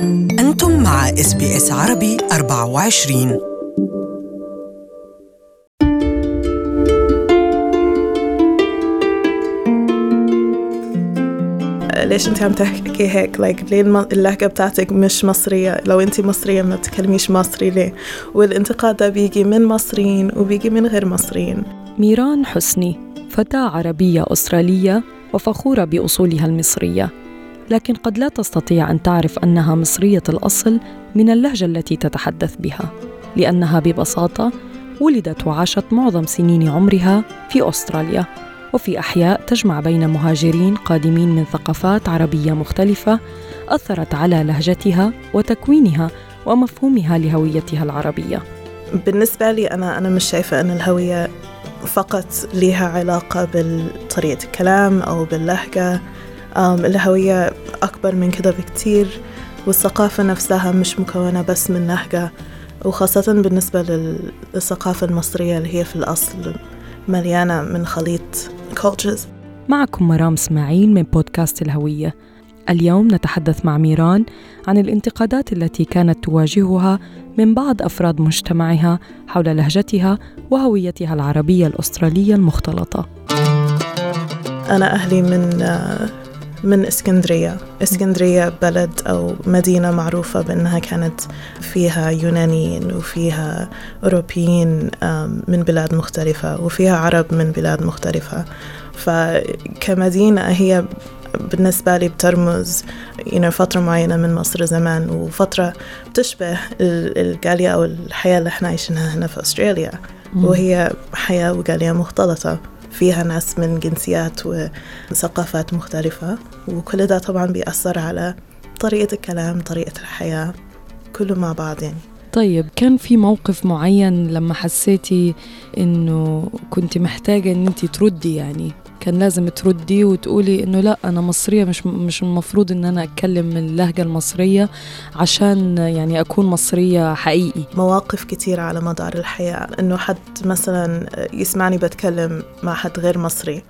أنتم مع إس بي إس عربي 24 ليش أنت عم تحكي هيك؟ like ليه الم- اللهجة بتاعتك مش مصرية؟ لو أنت مصرية ما بتكلميش مصري ليه؟ والانتقاد ده بيجي من مصريين وبيجي من غير مصريين. ميران حسني فتاة عربية أسترالية وفخورة بأصولها المصرية. لكن قد لا تستطيع أن تعرف أنها مصرية الأصل من اللهجة التي تتحدث بها لأنها ببساطة ولدت وعاشت معظم سنين عمرها في أستراليا وفي أحياء تجمع بين مهاجرين قادمين من ثقافات عربية مختلفة أثرت على لهجتها وتكوينها ومفهومها لهويتها العربية. بالنسبة لي أنا أنا مش شايفة أن الهوية فقط لها علاقة بطريقة الكلام أو باللهجة أم، الهوية أكبر من كده بكتير والثقافة نفسها مش مكونة بس من لهجة وخاصة بالنسبة لل- للثقافة المصرية اللي هي في الأصل مليانة من خليط cultures معكم مرام إسماعيل من بودكاست الهوية. اليوم نتحدث مع ميران عن الانتقادات التي كانت تواجهها من بعض أفراد مجتمعها حول لهجتها وهويتها العربية الأسترالية المختلطة. أنا أهلي من آه، من اسكندرية. اسكندرية بلد أو مدينة معروفة بأنها كانت فيها يونانيين وفيها أوروبيين من بلاد مختلفة وفيها عرب من بلاد مختلفة. فكمدينة هي بالنسبة لي بترمز you know, فترة معينة من مصر زمان وفترة بتشبه ال- الجالية أو الحياة اللي إحنا عايشينها هنا في أستراليا. وهي حياة وجالية مختلطة. فيها ناس من جنسيات وثقافات مختلفة وكل ده طبعا بيأثر على طريقة الكلام طريقة الحياة كله مع بعض يعني. طيب كان في موقف معين لما حسيتي إنه كنت محتاجة إن انت تردي يعني؟ كان لازم تردي وتقولي إنه لا أنا مصرية مش مش المفروض إن أنا أتكلم اللهجة المصرية عشان يعني أكون مصرية حقيقي. مواقف كتيرة على مدار الحياة. إنه حد مثلا يسمعني بتكلم مع حد غير مصري.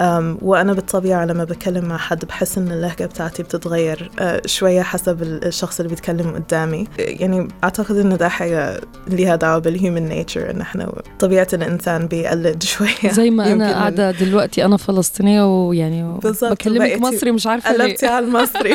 أم، وأنا بالطبيعة لما بتكلم مع حد بحس إن اللهجة بتاعتي بتتغير أه، شوية حسب ال- الشخص اللي بيتكلم قدامي. يعني أعتقد إن ده حاجة ليها دعوة بالهيومن نيتشر إن إحنا طبيعة الإنسان بيقلد شوية. زي ما أنا قاعدة دلوقتي أنا فلسطينية ويعني بكلمك مصري مش عارفة ليه. قلبتي على المصري.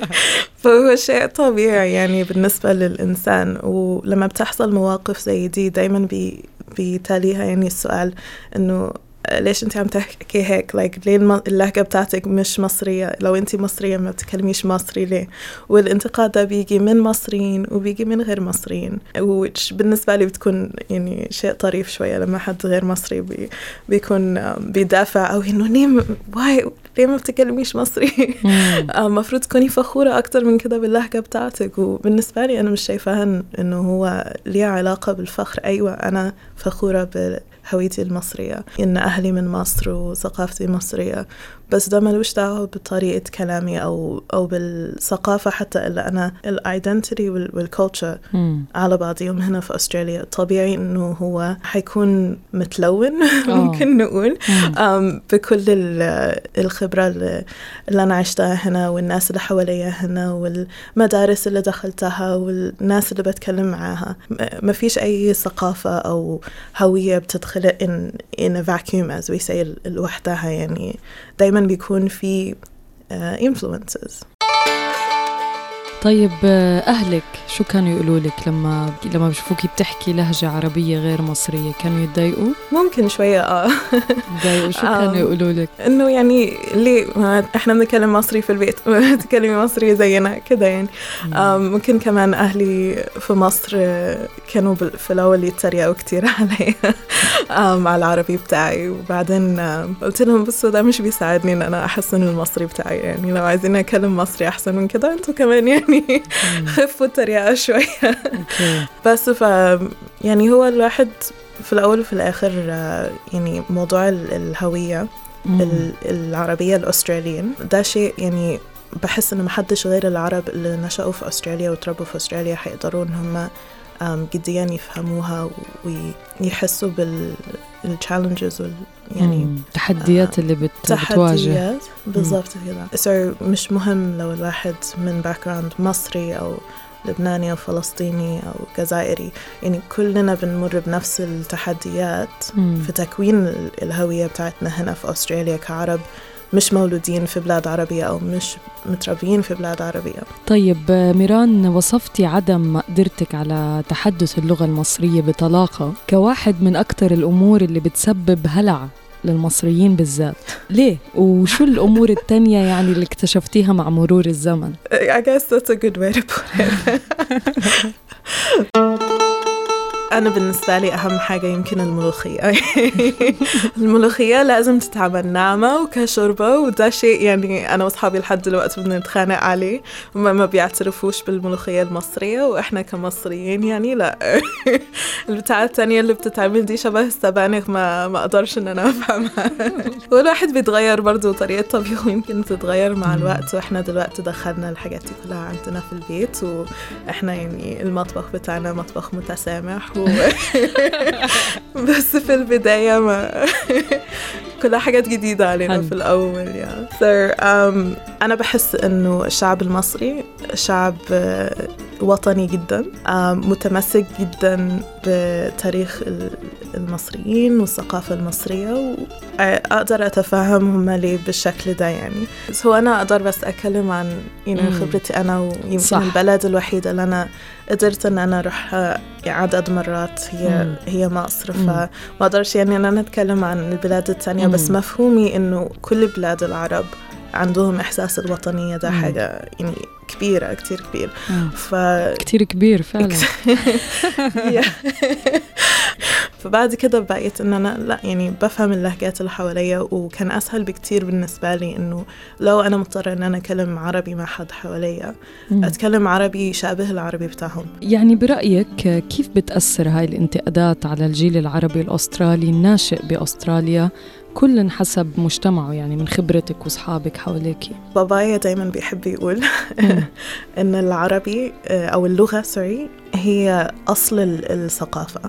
فهو شيء طبيعي يعني بالنسبة للإنسان ولما بتحصل مواقف زي دي دايما بي بيتقالي يعني السؤال إنه ليش انت عم تحكي هيك؟ like ليه الم- اللهجة بتاعتك مش مصرية؟ لو انت مصرية ما بتكلميش مصري ليه؟ والانتقاد ده بيجي من مصريين وبيجي من غير مصريين which بالنسبة لي بتكون يعني شيء طريف شوية لما حد غير مصري بي بيكون بيدافع أو إنه ليه why ليه ما بتكلميش مصري. المفروض تكوني فخورة أكتر من كده باللهجة بتاعتك. وبالنسبة لي أنا مش شايفاها إنه هو ليه علاقة بالفخر. أيوة أنا فخورة بهويتي المصرية. إن أهلي من مصر وثقافتي مصرية. بس ده ملوش دعوة بطريقة كلامي أو أو بالثقافة حتى إلا أنا ال identity وال culture مم. على بعضهم هنا في أستراليا. طبيعي إنه هو حيكون متلون آه. ممكن نقول. بكل ال- الخبرة اللي أنا عشتها هنا والناس اللي حواليا هنا والمدارس اللي دخلتها والناس اللي بتكلم معاها. ما فيش أي ثقافة أو هوية بتتخلق in, in a vacuum as we say لوحدها يعني دايما بيكون في uh, influences طيب آه، أهلك شو كانوا يقولوا لك لما لما بيشوفوكي بتحكي لهجة عربية غير مصرية؟ كانوا يتضايقوا؟ ممكن شوية آه. يتضايقوا؟ شو كانوا آم. يقولوا لك؟ إنه يعني ليه؟ إحنا بنتكلم مصري في البيت ما تتكلمي مصري زينا كده يعني. آم، ممكن كمان أهلي في مصر آه، كانوا في الأول يتريقوا كتير علي على العربي بتاعي. وبعدين قلت لهم بصوا ده مش بيساعدني إن أنا أحسن المصري بتاعي يعني. لو عايزين اتكلم مصري أحسن من كده أنتوا كمان يعني. مم. خفوا التريقه شوية أوكي بس ف يعني هو الواحد في الأول وفي الآخر آه، يعني موضوع ال- الهوية مم. ال- العربية الأستراليين ده شيء يعني بحس إنه محدش غير العرب اللي نشأوا في أستراليا وتربوا في أستراليا حيقدروا إن هم جديا يفهموها ويحسوا بال challenges وال يعني. التحديات اللي بت... بتواجه تحديات بالضبط كذا so مش مهم لو الواحد من background مصري أو لبناني أو فلسطيني أو جزائري يعني كلنا بنمر بنفس التحديات مم. في تكوين ال- الهوية بتاعتنا هنا في أستراليا كعرب مش مولودين في بلاد عربية أو مش متربيين في بلاد عربية طيب ميران وصفتي عدم مقدرتك على تحدث اللغة المصرية بطلاقة كواحد من أكثر الأمور اللي بتسبب هلع للمصريين بالذات ليه؟ وشو الأمور التانية يعني اللي اكتشفتيها مع مرور الزمن؟ I guess that's a good way to put it أنا بالنسبة لي أهم حاجة يمكن الملوخية. الملوخية لازم تتعمل ناعمة وكشوربة وده شيء يعني أنا وأصحابي لحد دلوقتي بنتخانق عليه. ما, ما بيعترفوش بالملوخية المصرية وإحنا كمصريين يعني لا. البتاعة التانية اللي بتتعمل دي شبه السبانخ ما ما أقدرش إن أنا أفهمها. والواحد بيتغير برضو طريقة طبيخه يمكن تتغير مع الوقت وإحنا دلوقتي دخلنا الحاجات دي كلها عندنا في البيت وإحنا يعني المطبخ بتاعنا مطبخ متسامح و... بس في البداية ما كلها حاجات جديدة علينا حلو. في الأول يعني so, um, أنا بحس إنه الشعب المصري شعب وطني جدا متمسك جدا بتاريخ ال- المصريين والثقافة المصرية وأقدر أتفهم هم ليه بالشكل ده يعني بس هو أنا أقدر بس أتكلم عن مم. خبرتي أنا ويمكن صح. البلد الوحيدة اللي أنا قدرت إن أنا أروح عدد مرات هي مم. هي مصر. فما أقدرش يعني إن أنا أتكلم عن البلاد التانية بس. مفهومي إنه كل بلاد العرب عندهم إحساس الوطنية ده. حاجة يعني كبيرة كتير كبير مم. ف كتير كبير فعلا فبعد كده بقيت إن أنا لا يعني بفهم اللهجات اللي حواليا وكان أسهل بكتير بالنسبة لي إنه لو أنا مضطرة إن أنا اتكلم عربي مع حد حواليا. أتكلم عربي يشابه العربي بتاعهم يعني برأيك كيف بتأثر هاي الانتقادات على الجيل العربي الأسترالي الناشئ بأستراليا كل حسب مجتمعه يعني من خبرتك وأصحابك حواليك. بابايا دايما بيحب يقول إن العربي آه، أو اللغة سوري هي أصل ال- الثقافة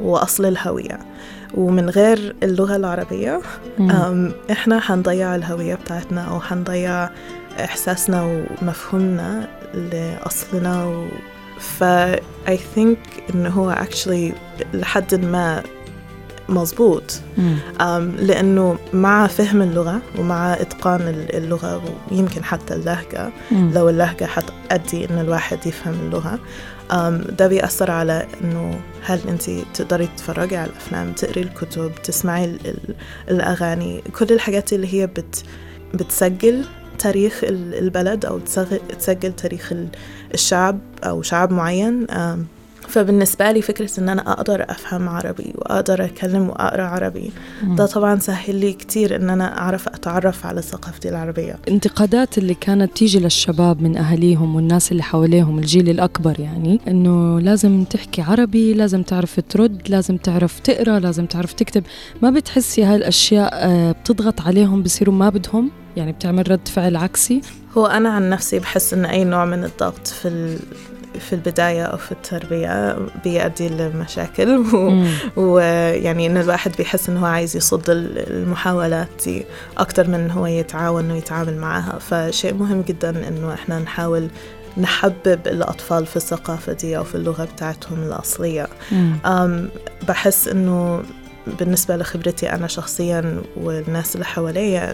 وأصل الهوية. ومن غير اللغة العربية أم، إحنا حنضيع الهوية بتاعتنا أو حنضيع إحساسنا ومفهومنا لأصلنا و... ف I think إنه هو actually لحد ما مظبوط أم، لأنه مع فهم اللغة ومع إتقان ال- اللغة ويمكن حتى اللهجة لو اللهجة حتأدي إن الواحد يفهم اللغة ده بيأثر على إنه هل أنت تقدري تتفرجي على الأفلام تقري الكتب تسمعي ال- ال- الأغاني كل الحاجات اللي هي بت بتسجل تاريخ ال- البلد أو تسجل تاريخ ال- الشعب أو شعب معين فبالنسبة لي فكرة إن أنا أقدر أفهم عربي وأقدر أتكلم وأقرأ عربي ده طبعا سهل لي كتير إن أنا أعرف أتعرف على ثقافتي العربية. الانتقادات اللي كانت تيجي للشباب من أهاليهم والناس اللي حواليهم الجيل الأكبر يعني إنه لازم تحكي عربي لازم تعرف ترد لازم تعرف تقرأ لازم تعرف تكتب. ما بتحسي هاي الأشياء آه، بتضغط عليهم بصيروا ما بدهم؟ يعني بتعمل رد فعل عكسي؟ هو أنا عن نفسي بحس إن أي نوع من الضغط في. في البداية أو في التربية بيؤدي لمشاكل. ويعني إن الواحد بيحس إنه هو عايز يصد ال- المحاولات دي أكتر من إن هو يتعاون ويتعامل معها فشيء مهم جدا إنه إحنا نحاول نحبب الأطفال في الثقافة دي أو في اللغة بتاعتهم الأصلية. بحس إنه بالنسبة لخبرتي أنا شخصيا والناس اللي حواليا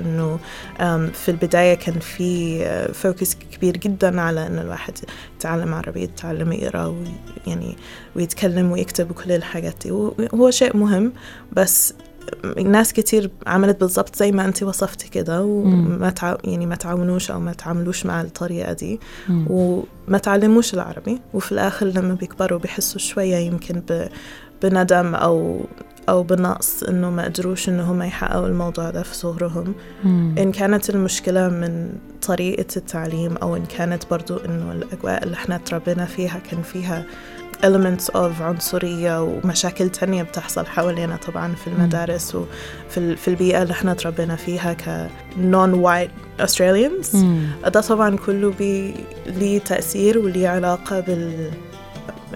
أم، في البداية كان في فوكس كبير جدا على إنه الواحد يتعلم عربي يتعلم يقرأ ويعني ويتكلم ويكتب وكل الحاجات دي. وهو شيء مهم بس ناس كتير عملت بالضبط زي ما انت وصفتي كده وما تع... يعني ما تعاونوش أو ما تعاملوش مع الطريقة دي مم. وما تعلموش العربي. وفي الآخر لما بيكبروا بيحسوا شوية يمكن ب... بندم أو أو بنقص إنه ما قدروش إنه هم يحققوا الموضوع ده في صغرهم مم. إن كانت المشكلة من طريقة التعليم أو إن كانت برضو إنه الأجواء اللي إحنا تربينا فيها كان فيها elements of عنصرية ومشاكل تانية بتحصل حوالينا طبعا في المدارس وفي ال- في البيئة اللي إحنا تربينا فيها ك non-white Australians مم. ده طبعا كله بي ليه تأثير وليه علاقة بال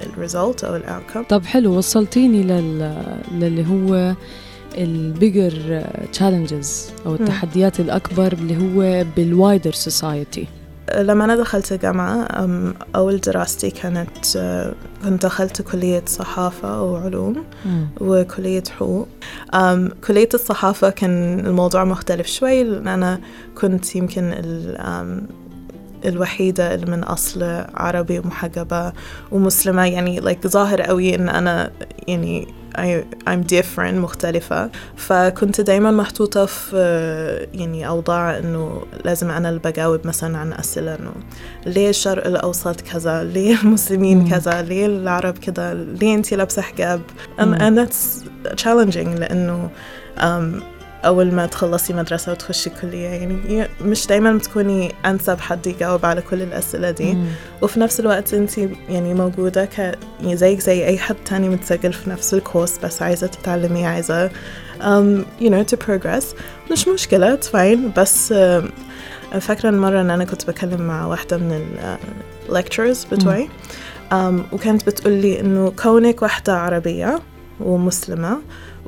ال result أو ال outcome طب حلو وصلتيني لل... للي هو ال bigger challenges أو التحديات الأكبر اللي هو بال wider society لما أنا دخلت الجامعة أول دراستي كانت آه، كنت دخلت كلية صحافة وعلوم وكلية حقوق. كلية الصحافة كان الموضوع مختلف شوي لأن أنا كنت يمكن الوحيدة اللي من أصل عربي ومحجبة ومسلمة. يعني like ظاهر قوي إن أنا يعني I, I'm different مختلفة. فكنت دايما محطوطة في يعني أوضاع إنه لازم أنا اللي بجاوب مثلا عن أسئلة إنه ليه الشرق الأوسط كذا؟ ليه المسلمين مم. كذا؟ ليه العرب كذا؟ ليه أنتي لابسة حجاب؟ and, and that's challenging لأنه um, أول ما تخلصي مدرسة وتخشي كلية يعني مش دايما بتكوني أنسب حد يجاوب على كل الأسئلة دي. مم. وفي نفس الوقت انت يعني موجودة ك يعني زيك زي أي حد تاني متسجل في نفس الكورس بس عايزة تتعلمي عايزة um, you know to progress. مش مشكلة it's fine. بس um, فاكرة المرة إن أنا كنت بكلم مع واحدة من ال uh, lecturers بتوعي؟ um, وكانت بتقولي إنه كونك واحدة عربية ومسلمة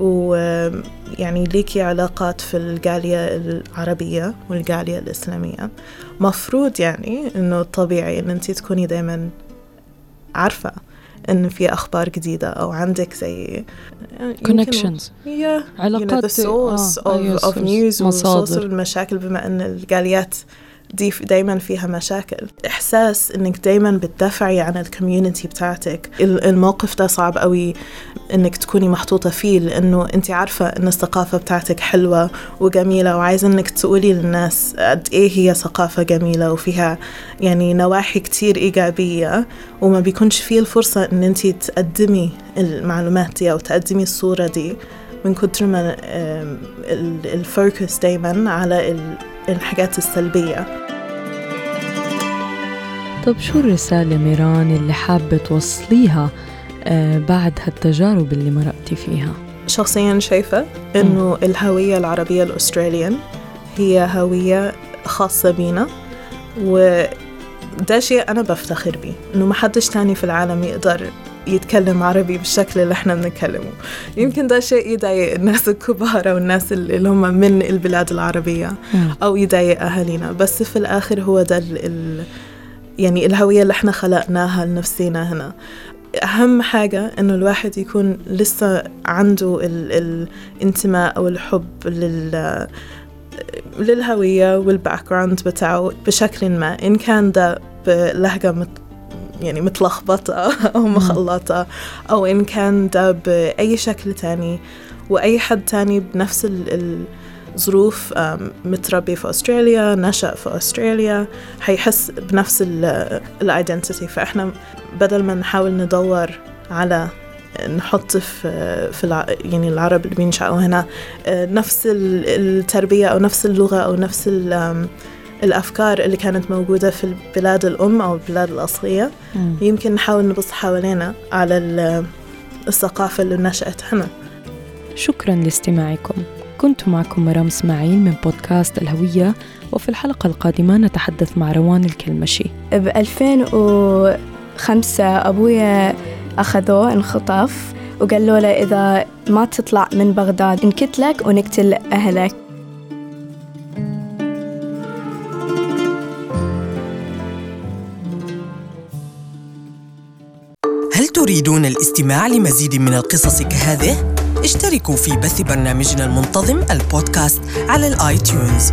ويعني ليكي علاقات في الجالية العربية والجالية الإسلامية مفروض يعني إنه طبيعي إن أنت تكوني دايما عارفة إن في أخبار جديدة أو عندك زي connections Yeah, you know, علاقات the source آه، of, أيوة، of source. news مصادر. المشاكل بما أن الجاليات دي دايما فيها مشاكل. إحساس إنك دايما بتدافعي عن الكوميونتي بتاعتك. ال- الموقف ده صعب قوي إنك تكوني محطوطة فيه لأنه أنت عارفة إن الثقافة بتاعتك حلوة وجميلة وعايزة إنك تقولي للناس قد إيه هي ثقافة جميلة وفيها يعني نواحي كتير إيجابية وما بيكونش فيه الفرصة إن أنت تقدمي المعلومات دي أو تقدمي الصورة دي. من كتر ما الفوكس دايما على ال- الحاجات السلبية. طب شو الرسالة ميران اللي حابة توصليها آه، بعد هالتجارب اللي مرقتي فيها؟ شخصيا شايفة إنه الهوية العربية الأستراليان هي هوية خاصة بينا وده شيء أنا بفتخر بيه إنه ما حدش تاني في العالم يقدر يتكلم عربي بالشكل اللي إحنا بنتكلمه. يمكن ده شيء يضايق الناس الكبار أو الناس اللي هم من البلاد العربية أو يضايق أهالينا. بس في الآخر هو ده ال يعني الهوية اللي إحنا خلقناها لنفسينا هنا. أهم حاجة إنه الواحد يكون لسه عنده ال الانتماء أو الحب لل للهوية وال background بتاعه بشكل ما. إن كان ده بلهجة يعني متلخبطة أو مخلطة أو إن كان ده بأي شكل تاني وأي حد تاني بنفس ال- الظروف متربي في أستراليا نشأ في أستراليا حيحس بنفس ال identity فإحنا بدل ما نحاول ندور على نحط في في. يعني العرب اللي بينشأوا هنا آه، نفس ال- التربية أو نفس اللغة أو نفس الأفكار اللي كانت موجودة في البلاد الأم أو البلاد الأصلية. مم. يمكن نحاول نبص حوالينا على ال- الثقافة اللي نشأت هنا. شكرا لاستماعكم. كنت معكم مرام إسماعيل من بودكاست الهوية وفي الحلقة القادمة نتحدث مع روان الكلمشي. ب 2005 أبويا أخذوه انخطف وقالوا له إذا ما تطلع من بغداد نقتلك ونقتل أهلك. الاستماع لمزيد من القصص كهذه؟ اشتركوا في بث برنامجنا المنتظم البودكاست على الاي تيونز